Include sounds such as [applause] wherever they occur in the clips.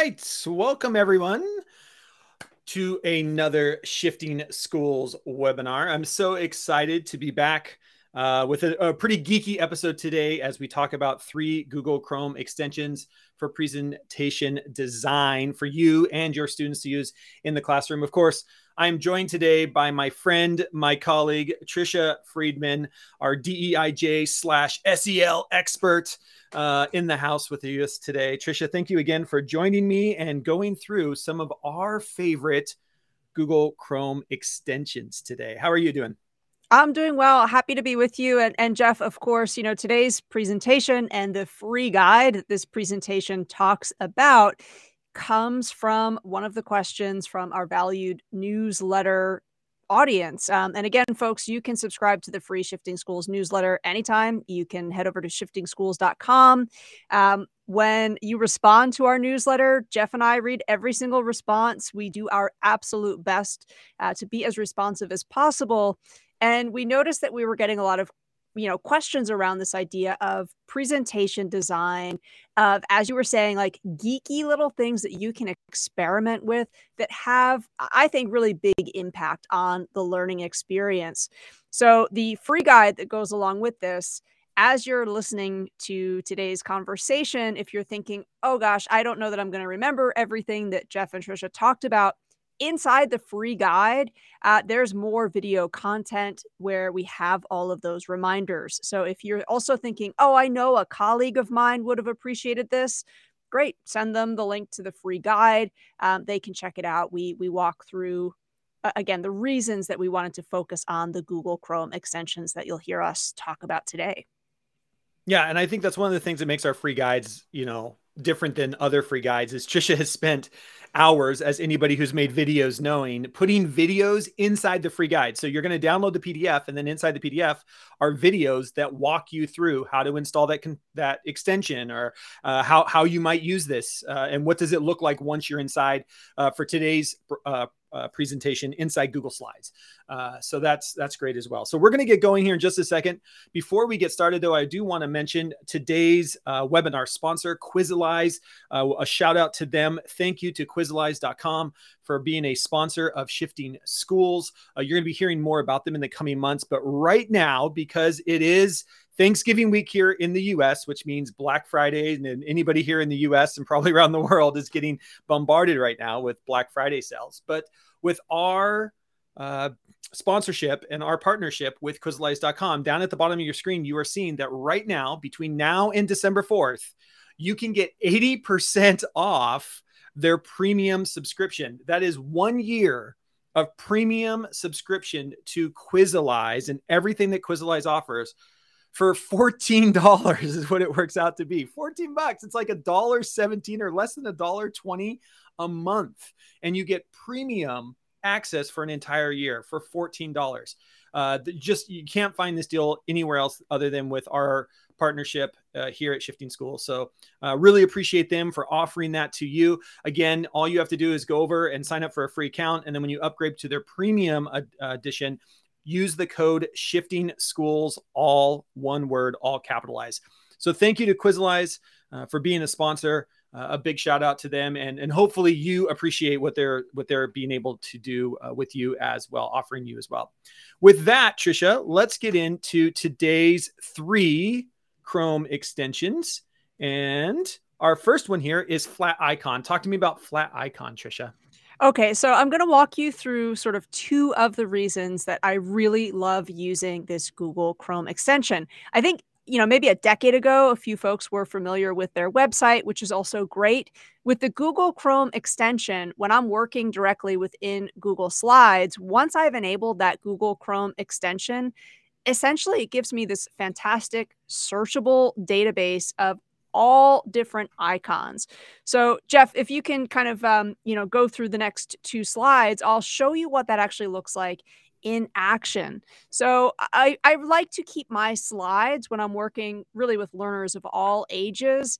right. Welcome, everyone, to another Shifting Schools webinar. I'm so excited to be back uh, with a, a, pretty geeky episode today as we talk about three Google Chrome extensions for presentation design for you and your students to use in the classroom. Of course, I'm joined today by my friend, my colleague, Trisha Friedman, our DEIJ slash SEL expert uh, in the house with us today. Trisha, thank you again for joining me and going through some of our favorite Google Chrome extensions today. How are you doing? I'm doing well. Happy to be with you. And, and Jeff, of course, you know, today's presentation and the free guide that this presentation talks about comes from one of the questions from our valued newsletter audience. Um, and again, folks, you can subscribe to the free Shifting Schools newsletter anytime. You can head over to shiftingschools.com. Um, when you respond to our newsletter, Jeff and I read every single response. We do our absolute best uh, to be as responsive as possible. And we noticed that we were getting a lot of you know questions around this idea of presentation design of as you were saying like geeky little things that you can experiment with that have i think really big impact on the learning experience. So the free guide that goes along with this as you're listening to today's conversation if you're thinking oh gosh i don't know that i'm going to remember everything that jeff and trisha talked about inside the free guide, uh, there's more video content where we have all of those reminders. So if you're also thinking, oh, I know a colleague of mine would have appreciated this, great. Send them the link to the free guide. Um, they can check it out. We we walk through uh, again the reasons that we wanted to focus on the Google Chrome extensions that you'll hear us talk about today. Yeah, and I think that's one of the things that makes our free guides, you know, different than other free guides is Trisha has spent hours as anybody who's made videos knowing putting videos inside the free guide. So you're going to download the PDF and then inside the PDF are videos that walk you through how to install that con- that extension or uh, how how you might use this uh, and what does it look like once you're inside. Uh, for today's uh, presentation inside Google Slides. Uh, so that's that's great as well. So we're going to get going here in just a second. Before we get started, though, I do want to mention today's uh, webinar sponsor, Quizalize. Uh, a shout out to them. Thank you to Quizalize.com for being a sponsor of Shifting Schools. Uh, you're going to be hearing more about them in the coming months, but right now, because it is Thanksgiving week here in the US, which means Black Friday, and anybody here in the US and probably around the world is getting bombarded right now with Black Friday sales. But with our uh, sponsorship and our partnership with Quizalize.com, down at the bottom of your screen, you are seeing that right now, between now and December 4th, you can get 80% off their premium subscription. That is one year of premium subscription to Quizalize and everything that Quizalize offers for $14 [laughs] is what it works out to be. 14 bucks. It's like a dollar 17 or less than a dollar 20 a month. And you get premium access for an entire year for $14. Uh, just you can't find this deal anywhere else other than with our partnership uh, here at Shifting School. So, uh, really appreciate them for offering that to you. Again, all you have to do is go over and sign up for a free account. And then when you upgrade to their premium uh, edition, use the code shifting schools all one word all capitalized. So thank you to quizalize uh, for being a sponsor. Uh, a big shout out to them and and hopefully you appreciate what they're what they're being able to do uh, with you as well offering you as well. With that trisha let's get into today's three chrome extensions. And our first one here is Flaticon. Talk to me about Flaticon trisha Okay, so I'm going to walk you through sort of two of the reasons that I really love using this Google Chrome extension. I think, you know, maybe a decade ago, a few folks were familiar with their website, which is also great. With the Google Chrome extension, when I'm working directly within Google Slides, once I've enabled that Google Chrome extension, essentially it gives me this fantastic searchable database of all different icons. So, Jeff, if you can kind of um, you know go through the next two slides, I'll show you what that actually looks like in action. So I, I like to keep my slides when I'm working really with learners of all ages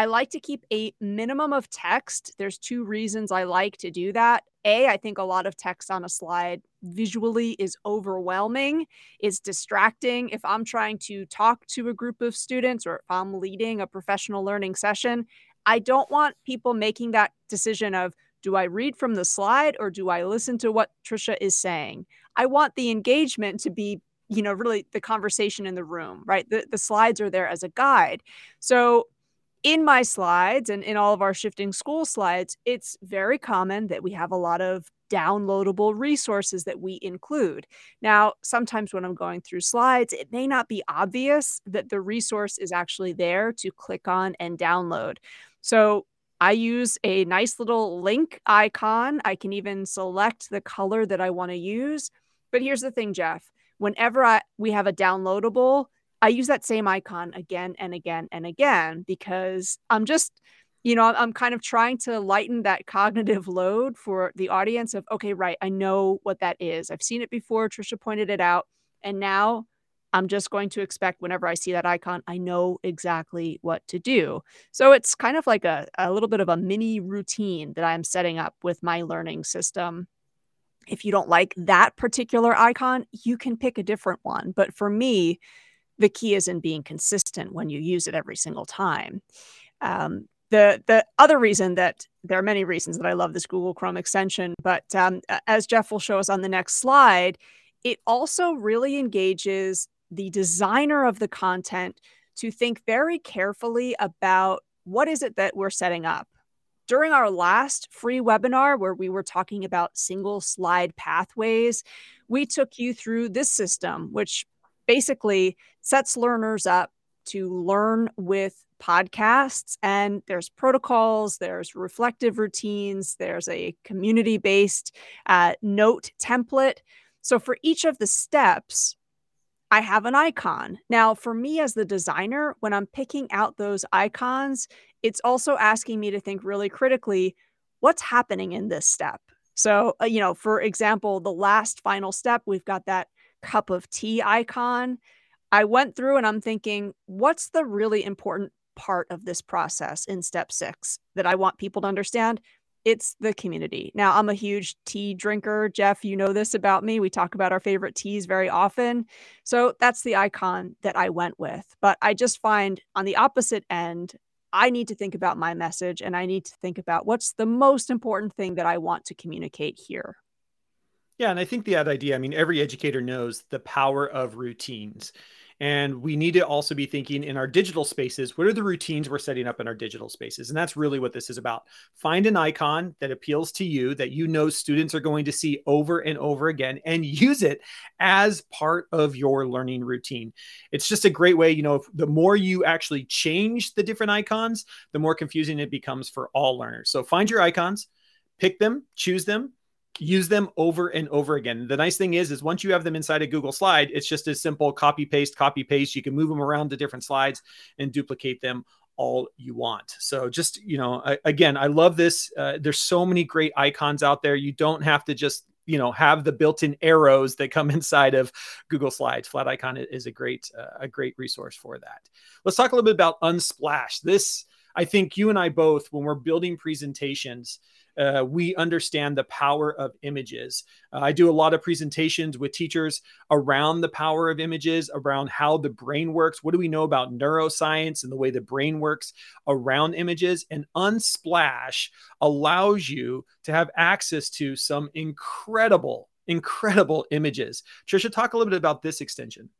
I like to keep a minimum of text. There's two reasons I like to do that. A, I think a lot of text on a slide visually is overwhelming, is distracting. If I'm trying to talk to a group of students or if I'm leading a professional learning session, I don't want people making that decision of, do I read from the slide or do I listen to what Trisha is saying? I want the engagement to be, you know, really the conversation in the room, right? The, the slides are there as a guide. So in my slides and in all of our shifting school slides, it's very common that we have a lot of downloadable resources that we include. Now, sometimes when I'm going through slides, it may not be obvious that the resource is actually there to click on and download. So I use a nice little link icon. I can even select the color that I want to use. But here's the thing, Jeff. Whenever I, we have a downloadable, I use that same icon again and again and again because I'm just, you know, I'm kind of trying to lighten that [laughs] cognitive load for the audience of, okay, right, I know what that is. I've seen it before. Trisha pointed it out. And now I'm just going to expect whenever I see that icon, I know exactly what to do. So it's kind of like a, a little bit of a mini routine that I'm setting up with my learning system. If you don't like that particular icon, you can pick a different one. But for me, the key is in being consistent when you use it every single time. Um, the the other reason that there are many reasons that I love this Google Chrome extension, but um, as Jeff will show us on the next slide, it also really engages the designer of the content to think very carefully about what is it that we're setting up. During our last free webinar, where we were talking about single slide pathways, we took you through this system, which basically sets learners up to learn with podcasts. And there's protocols, there's reflective routines, there's a community based uh, note template. So for each of the steps, I have an icon. Now, for me as the designer, when I'm picking out those icons, it's also asking me to think really critically what's happening in this step. So, uh, you know, for example, the last final step, we've got that cup of tea icon. I went through and I'm thinking, what's the really important part of this process in step six that I want people to understand? it's the community. Now, I'm a huge tea drinker. Jeff, you know this about me. We talk about our favorite teas very often. So that's the icon that I went with. But I just find on the opposite end, I need to think about my message and I need to think about what's the most important thing that I want to communicate here. Yeah, and I think the idea, I mean, every educator knows the power of routines. And we need to also be thinking in our digital spaces, what are the routines we're setting up in our digital spaces? And that's really what this is about. Find an icon that appeals to you, that you know students are going to see over and over again, and use it as part of your learning routine. It's just a great way, you know, the more you actually change the different icons, the more confusing it becomes for all learners. So find your icons, pick them, choose them, use them over and over again. The nice thing is, is once you have them inside a Google slide, it's just as simple copy paste, copy paste. You can move them around to different slides and duplicate them all you want. So just, you know, I, again, I love this. Uh, there's so many great icons out there. You don't have to just, you know, have the built-in arrows that come [laughs] inside of Google Slides. Flaticon is a great, uh, a great resource for that. Let's talk a little bit about Unsplash. This, I think you and I both, when we're building presentations, uh, we understand the power of images. Uh, I do a lot of presentations with teachers around the power of images, around how the brain works. What do we know about neuroscience and the way the brain works around images? And Unsplash allows you to have access to some incredible, incredible images. Trisha, talk a little bit about this extension.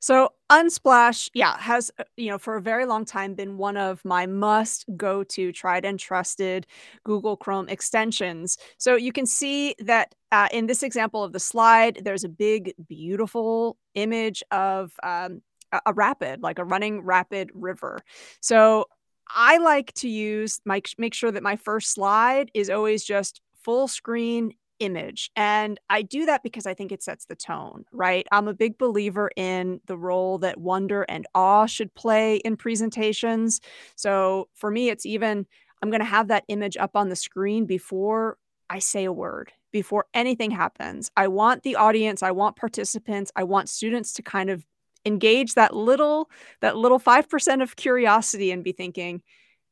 So Unsplash, yeah, has uh, you know for a very long time been one of my must go to tried and trusted Google Chrome extensions. So you can see that uh, in this example of the slide, there's a big, beautiful image of um, a, a rapid, like a running rapid river. So I like to use my make sure that my first slide is always just full screen image. And I do that because I think it sets the tone, right? I'm a big believer in the role that wonder and awe should play in presentations. So for me, it's even, I'm going to have that image up on the screen before I say a word, before anything happens. I want the audience, I want participants, I want students to kind of engage that little that little 5% of curiosity and be thinking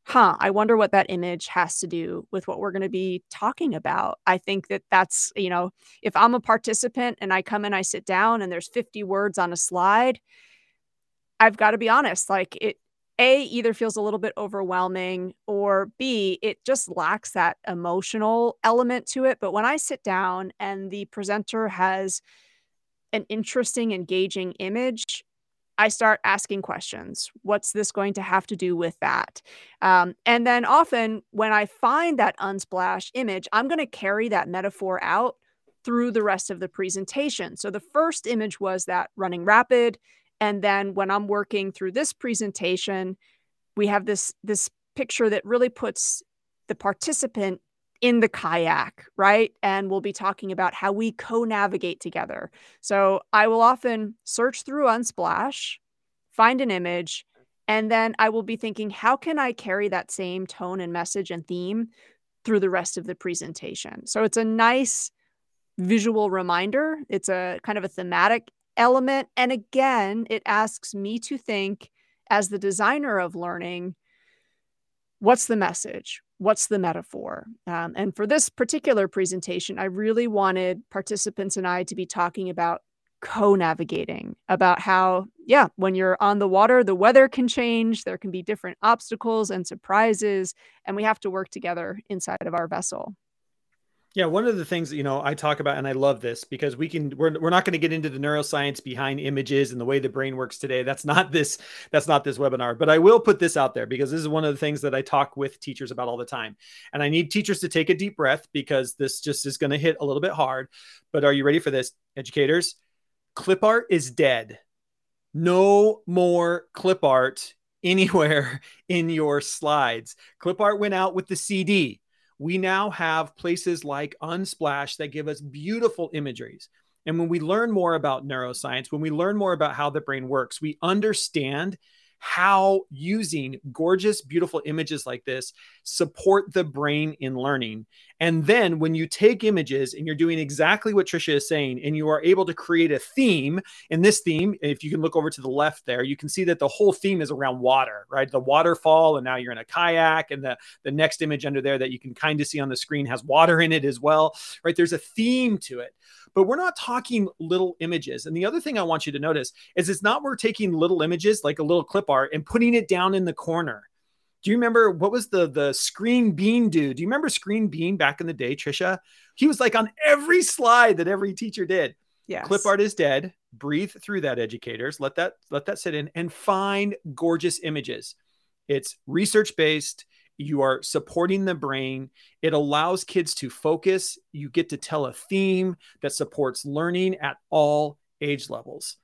huh, I wonder what that image has to do with what we're going to be talking about. I think that that's, you know, if I'm a participant and I come and I sit down and there's 50 words on a slide, I've got to be honest, like it A, either feels a little bit overwhelming or B, it just lacks that emotional element to it. But when I sit down and the presenter has an interesting, engaging image, I start asking questions. What's this going to have to do with that? Um, and then often when I find that unsplash image, I'm going to carry that metaphor out through the rest of the presentation. So the first image was that running rapid. And then when I'm working through this presentation, we have this this picture that really puts the participant in the kayak, right? And we'll be talking about how we co-navigate together. So I will often search through Unsplash, find an image, and then I will be thinking, how can I carry that same tone and message and theme through the rest of the presentation? So it's a nice visual reminder. It's a kind of a thematic element. And again, it asks me to think as the designer of learning, what's the message? What's the metaphor? Um, and for this particular presentation, I really wanted participants and I to be talking about co-navigating about how yeah when you're on the water the weather can change there can be different obstacles and surprises and we have to work together inside of our vessel yeah, one of the things you know I talk about, and I love this because we can we're, we're not going to get into the neuroscience behind images and the way the brain works today. That's not this that's not this webinar, but I will put this out there because this is one of the things that I talk with teachers about all the time, and I need teachers to take a deep breath because this just is going to hit a little bit hard. But are you ready for this, educators? Clip art is dead. No more clip art [laughs] anywhere in your slides. Clip art went out with the CD we now have places like Unsplash that give us beautiful imageries. And when we learn more about neuroscience, when we learn more about how the brain works, we understand how using gorgeous, beautiful images like this support the brain in learning. And then when you take images and you're doing exactly what Trisha is saying, and you are able to create a theme, in this theme, if you can look over to the left there, you can see that the whole theme is around water, right? The waterfall, and now you're in a kayak, and the, the next image under there that you can kind of see on the screen has water in it as well, right? There's a theme to it but we're not talking little images. And the other thing I want you to notice is it's not we're taking little images like a little clip art and putting it down in the corner. Do you remember what was the the screen bean dude? Do you remember screen bean back in the day, Trisha? He was like on every slide that every teacher did. Yeah. Clip art is dead. Breathe through that, educators. Let that let that sit in and find gorgeous images. It's research based you are supporting the brain. It allows kids to focus. You get to tell a theme that supports learning at all age levels.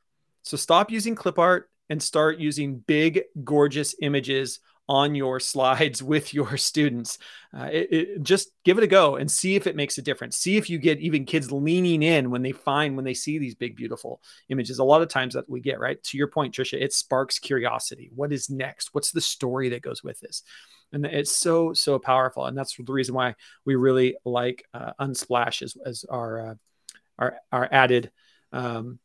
So stop using clip art and start using big, gorgeous images on your slides [laughs] with your students. Uh, it, it, just give it a go and see if it makes a difference. See if you get even kids leaning in when they find, when they see these big, beautiful images. A lot of times that we get, right? To your point, Trisha, it sparks curiosity. What is next? What's the story that goes with this? and it's so so powerful and that's the reason why we really like uh, unsplash as, as our uh, our our added um,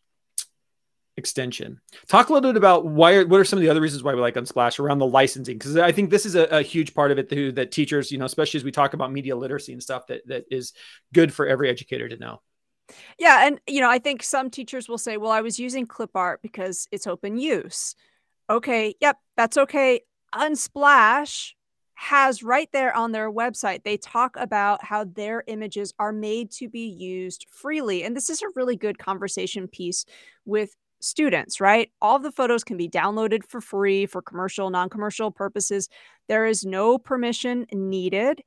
extension. Talk a little bit about why are, what are some of the other reasons why we like unsplash around the licensing? Because i think this is a, a, huge part of it too, that teachers you know especially as we talk about media literacy and stuff that that is good for every educator to know. Yeah and you know i think some teachers will say well i was using clip art because it's open use. Okay yep that's okay. Unsplash has right there on their website, they talk about how their images are made to be used freely. And this is a really good conversation piece with students, right? All the photos can be downloaded for free for commercial, non commercial purposes. There is no permission needed.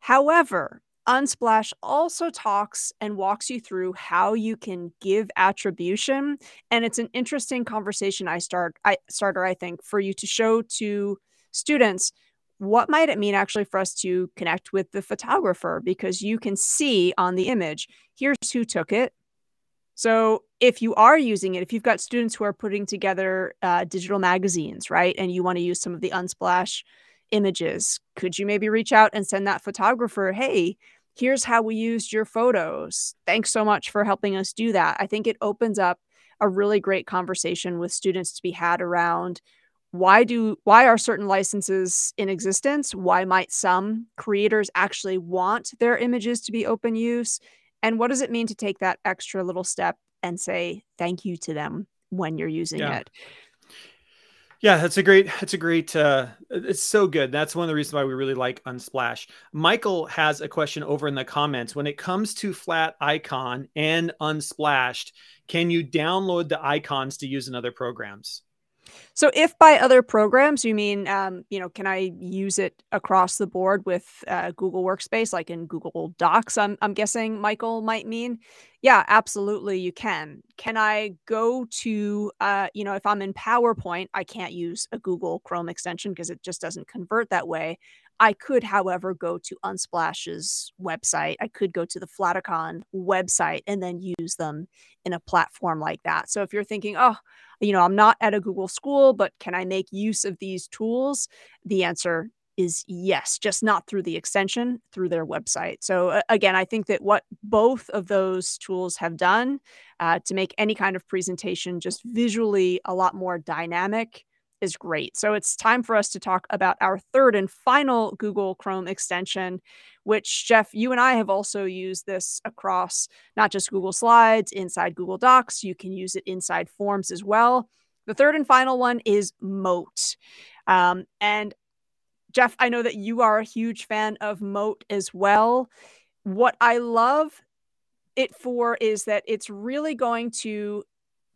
However, Unsplash also talks and walks you through how you can give attribution. And it's an interesting conversation I start I starter, I think, for you to show to students what might it mean actually for us to connect with the photographer? Because you can see on the image, here's who took it. So if you are using it, if you've got students who are putting together uh, digital magazines, right, and you want to use some of the Unsplash images, could you maybe reach out and send that photographer, hey, here's how we used your photos. Thanks so much for helping us do that. I think it opens up a really great conversation with students to be had around why do why are certain licenses in existence why might some creators actually want their images to be open use and what does it mean to take that extra little step and say thank you to them when you're using yeah. it Yeah, that's a great. That's a great. Uh, it's so good. That's one of the reasons why we really like Unsplash. Michael has a question over in the comments. When it comes to Flaticon and Unsplashed, can you download the icons to use in other programs? So if by other programs you mean, um, you know, can I use it across the board with uh, Google Workspace, like in Google Docs? I'm I'm guessing Michael might mean. Yeah, absolutely, you can. Can I go to, uh, you know, if I'm in PowerPoint, I can't use a Google Chrome extension because it just doesn't convert that way. I could, however, go to Unsplash's website. I could go to the Flaticon website and then use them in a platform like that. So if you're thinking, oh, you know, I'm not at a Google school, but can I make use of these tools? The answer is yes, just not through the extension, through their website. So, again, I think that what both of those tools have done uh, to make any kind of presentation just visually a lot more dynamic is great. So it's time for us to talk about our third and final Google Chrome extension, which Jeff, you and I have also used this across not just Google Slides, inside Google Docs. You can use it inside Forms as well. The third and final one is Mote. Um, and Jeff, I know that you are a huge fan of Mote as well. What I love it for is that it's really going to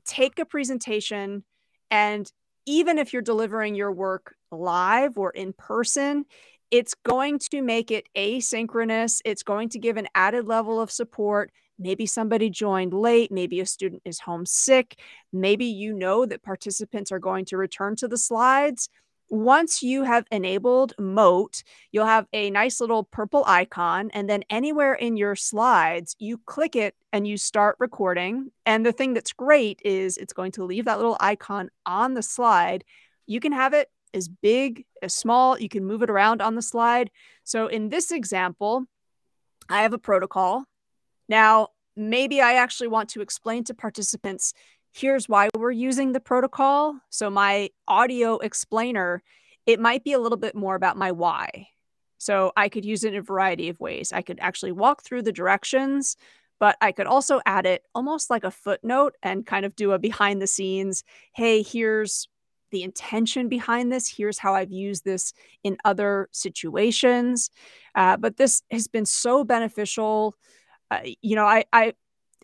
take a presentation and even if you're delivering your work live or in person, it's going to make it asynchronous. It's going to give an added level of support. Maybe somebody joined late. Maybe a student is homesick. Maybe you know that participants are going to return to the slides once you have enabled Mote, you'll have a nice little purple icon. And then anywhere in your slides, you click it and you start recording. And the thing that's great is it's going to leave that little icon on the slide. You can have it as big, as small. You can move it around on the slide. So in this example, I have a protocol. Now, maybe I actually want to explain to participants here's why we're using the protocol. So my audio explainer, it might be a little bit more about my why. So I could use it in a variety of ways. I could actually walk through the directions, but I could also add it almost like a footnote and kind of do a behind the scenes. Hey, here's the intention behind this. Here's how I've used this in other situations. Uh, but this has been so beneficial. Uh, you know, I, I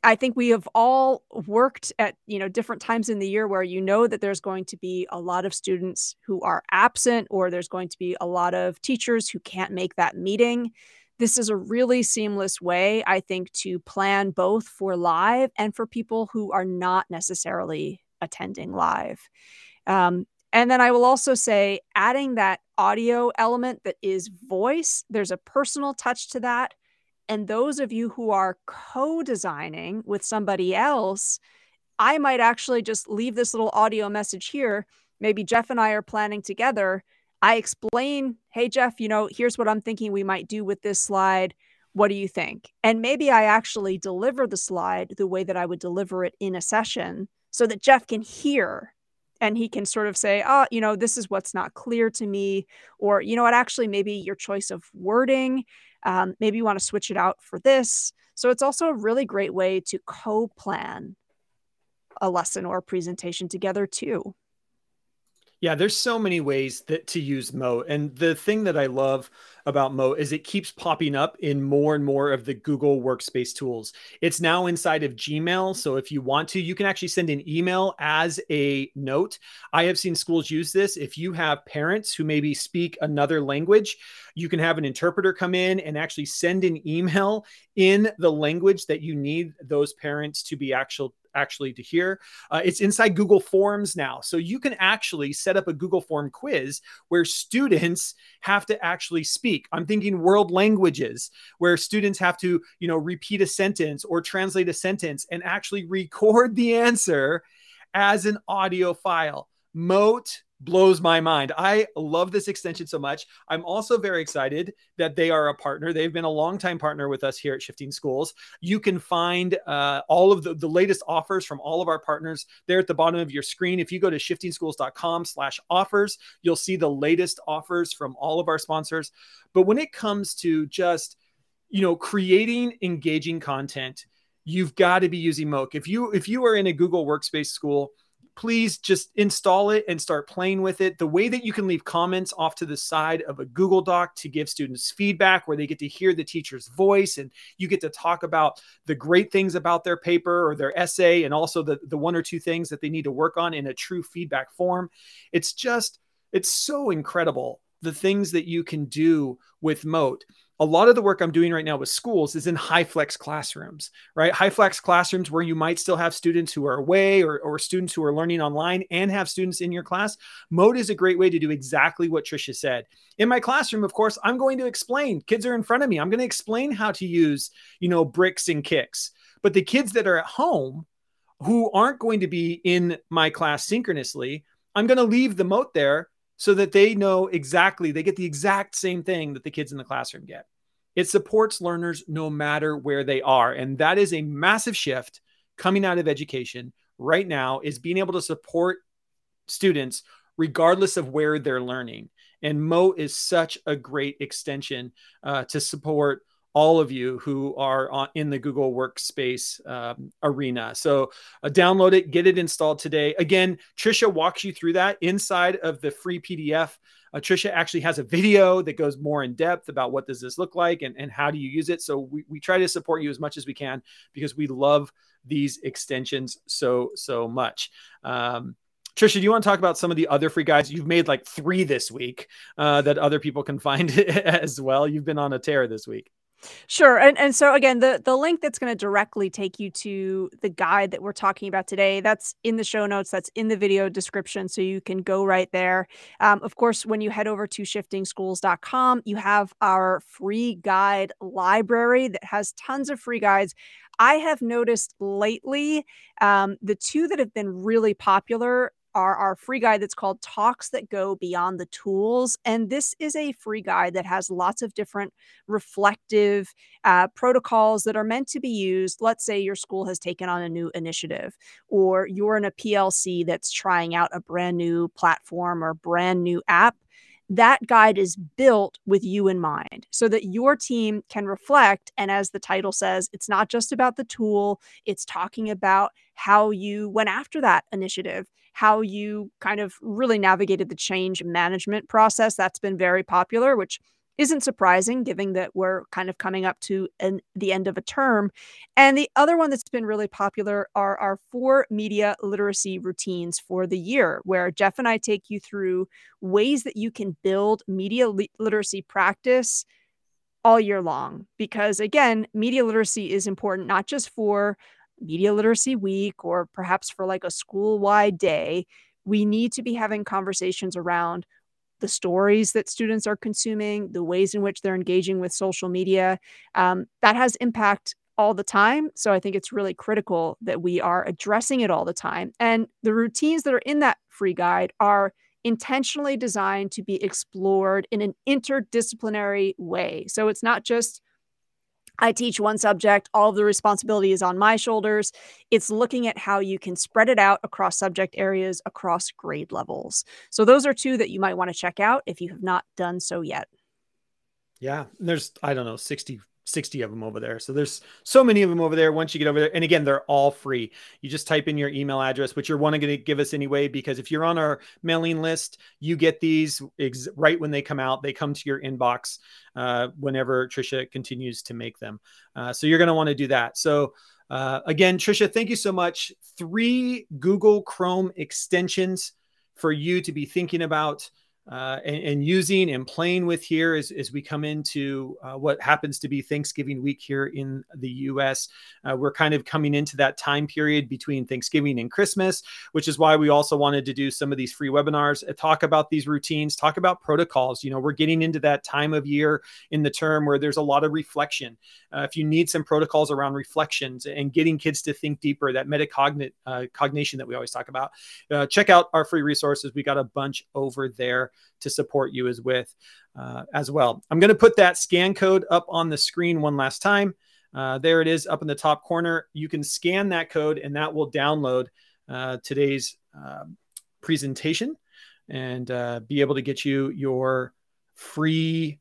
I think we have all worked at you know different times in the year where you know that there's going to be a lot of students who are absent or there's going to be a lot of teachers who can't make that meeting. This is a really seamless way I think to plan both for live and for people who are not necessarily attending live. Um, and then I will also say adding that audio element that is voice, there's a personal touch to that and those of you who are co designing with somebody else, I might actually just leave this little audio message here. Maybe Jeff and I are planning together. I explain, hey, Jeff, you know, here's what I'm thinking we might do with this slide. What do you think? And maybe I actually deliver the slide the way that I would deliver it in a session so that Jeff can hear and he can sort of say, oh, you know, this is what's not clear to me. Or, you know what, actually, maybe your choice of wording um, maybe you want to switch it out for this. So it's also a really great way to co plan a lesson or a presentation together, too. Yeah, there's so many ways that to use Mote. And the thing that I love about Mote is it keeps popping up in more and more of the Google Workspace tools. It's now inside of Gmail. So if you want to, you can actually send an email as a note. I have seen schools use this. If you have parents who maybe speak another language, you can have an interpreter come in and actually send an email in the language that you need those parents to be actual actually to hear. Uh, it's inside Google Forms now. So you can actually set up a Google Form quiz where students have to actually speak. I'm thinking world languages where students have to, you know, repeat a sentence or translate a sentence and actually record the [laughs] answer as an audio file. Mote blows my mind. I love this extension so much. I'm also very excited that they are a partner. They've been a longtime partner with us here at Shifting Schools. You can find uh, all of the, the latest offers from all of our partners there at the bottom of your screen. If you go to shiftingschools.com slash offers, you'll see the latest offers from all of our sponsors. But when it comes to just, you know, creating engaging content, you've got to be using Mote. If you if you are in a Google Workspace school, please just install it and start playing with it. The way that you can leave comments off to the side of a Google Doc to give students feedback where they get to hear the teacher's voice and you get to talk about the great things about their paper or their essay and also the, the one or two things that they need to work on in a true feedback form. It's just, it's so incredible the things that you can do with Mote. a lot of the work I'm doing right now with schools is in HyFlex classrooms, right? HyFlex classrooms where you might still have students who are away or, or students who are learning online and have students in your class. Mote is a great way to do exactly what Trisha said. In my classroom, of course, I'm going to explain. Kids are in front of me. I'm going to explain how to use, you know, bricks and kicks. But the kids that are at home who aren't going to be in my class synchronously, I'm going to leave the Mote there so that they know exactly, they get the exact same thing that the kids in the classroom get. It supports learners no matter where they are. And that is a massive shift coming out of education right now is being able to support students regardless of where they're learning. And Mote is such a great extension uh, to support all of you who are on, in the Google Workspace um, arena. So uh, download it, get it installed today. Again, Trisha walks you through that inside of the free PDF. Uh, Trisha actually has a video that goes more in depth about what does this look like and, and how do you use it. So we, we try to support you as much as we can because we love these extensions so, so much. Um, Trisha, do you want to talk about some of the other free guides? You've made like three this week uh, that other people can find [laughs] as well. You've been on a tear this week. Sure. And and so again, the the link that's going to directly take you to the guide that we're talking about today, that's in the show notes, that's in the video description, so you can go right there. Um, of course, when you head over to shiftingschools.com, you have our free guide library that has tons of free guides. I have noticed lately um, the two that have been really popular are our free guide that's called Talks That Go Beyond the Tools. And this is a free guide that has lots of different reflective uh, protocols that are meant to be used. Let's say your school has taken on a new initiative, or you're in a PLC that's trying out a brand new platform or brand new app that guide is built with you in mind so that your team can reflect. And as the title says, it's not just about the tool, it's talking about how you went after that initiative, how you kind of really navigated the change management process. That's been very popular, which isn't surprising given that we're kind of coming up to an, the end of a term. And the other one that's been really popular are our four media literacy routines for the year, where Jeff and I take you through ways that you can build media li- literacy practice all year long. Because again, media literacy is important not just for Media Literacy Week or perhaps for like a school wide day. We need to be having conversations around the stories that students are consuming, the ways in which they're engaging with social media. Um, that has impact all the time. So I think it's really critical that we are addressing it all the time. And the routines that are in that free guide are intentionally designed to be explored in an interdisciplinary way. So it's not just I teach one subject, all of the responsibility is on my shoulders. It's looking at how you can spread it out across subject areas, across grade levels. So, those are two that you might want to check out if you have not done so yet. Yeah, there's, I don't know, 60 60 of them over there. So there's so many of them over there once you get over there. And again, they're all free. You just type in your email address, which you're going to give us anyway, because if you're on our mailing list, you get these ex- right when they come out. They come to your inbox uh, whenever Trisha continues to make them. Uh, so you're going to want to do that. So uh, again, Trisha, thank you so much. Three Google Chrome extensions for you to be thinking about uh, and, and, using and playing with here as, as we come into uh, what happens to be Thanksgiving week here in the US. Uh, we're kind of coming into that time period between Thanksgiving and Christmas, which is why we also wanted to do some of these free webinars, uh, talk about these routines, talk about protocols. You know, we're getting into that time of year in the term where there's a lot of reflection. Uh, if you need some protocols around reflections and getting kids to think deeper, that metacognition uh, that we always talk about, check out our free resources. We got a bunch over there to support you as with uh, as well. I'm going to put that scan code up on the screen one last time. Uh, there it is up in the top corner. You can scan that code and that will download uh, today's um, presentation and uh, be able to get you your free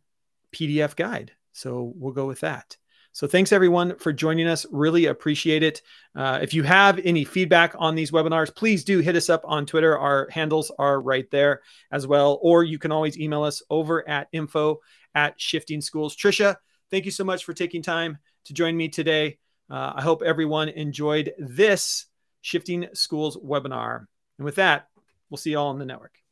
PDF guide. So we'll go with that. So thanks everyone for joining us. Really appreciate it. Uh, if you have any feedback on these webinars, please do hit us up on Twitter. Our handles are right there as well. Or you can always email us over at info at shifting schools. Trisha, thank you so much for taking time to join me today. Uh, I hope everyone enjoyed this Shifting Schools webinar. And with that, we'll see you all on the network.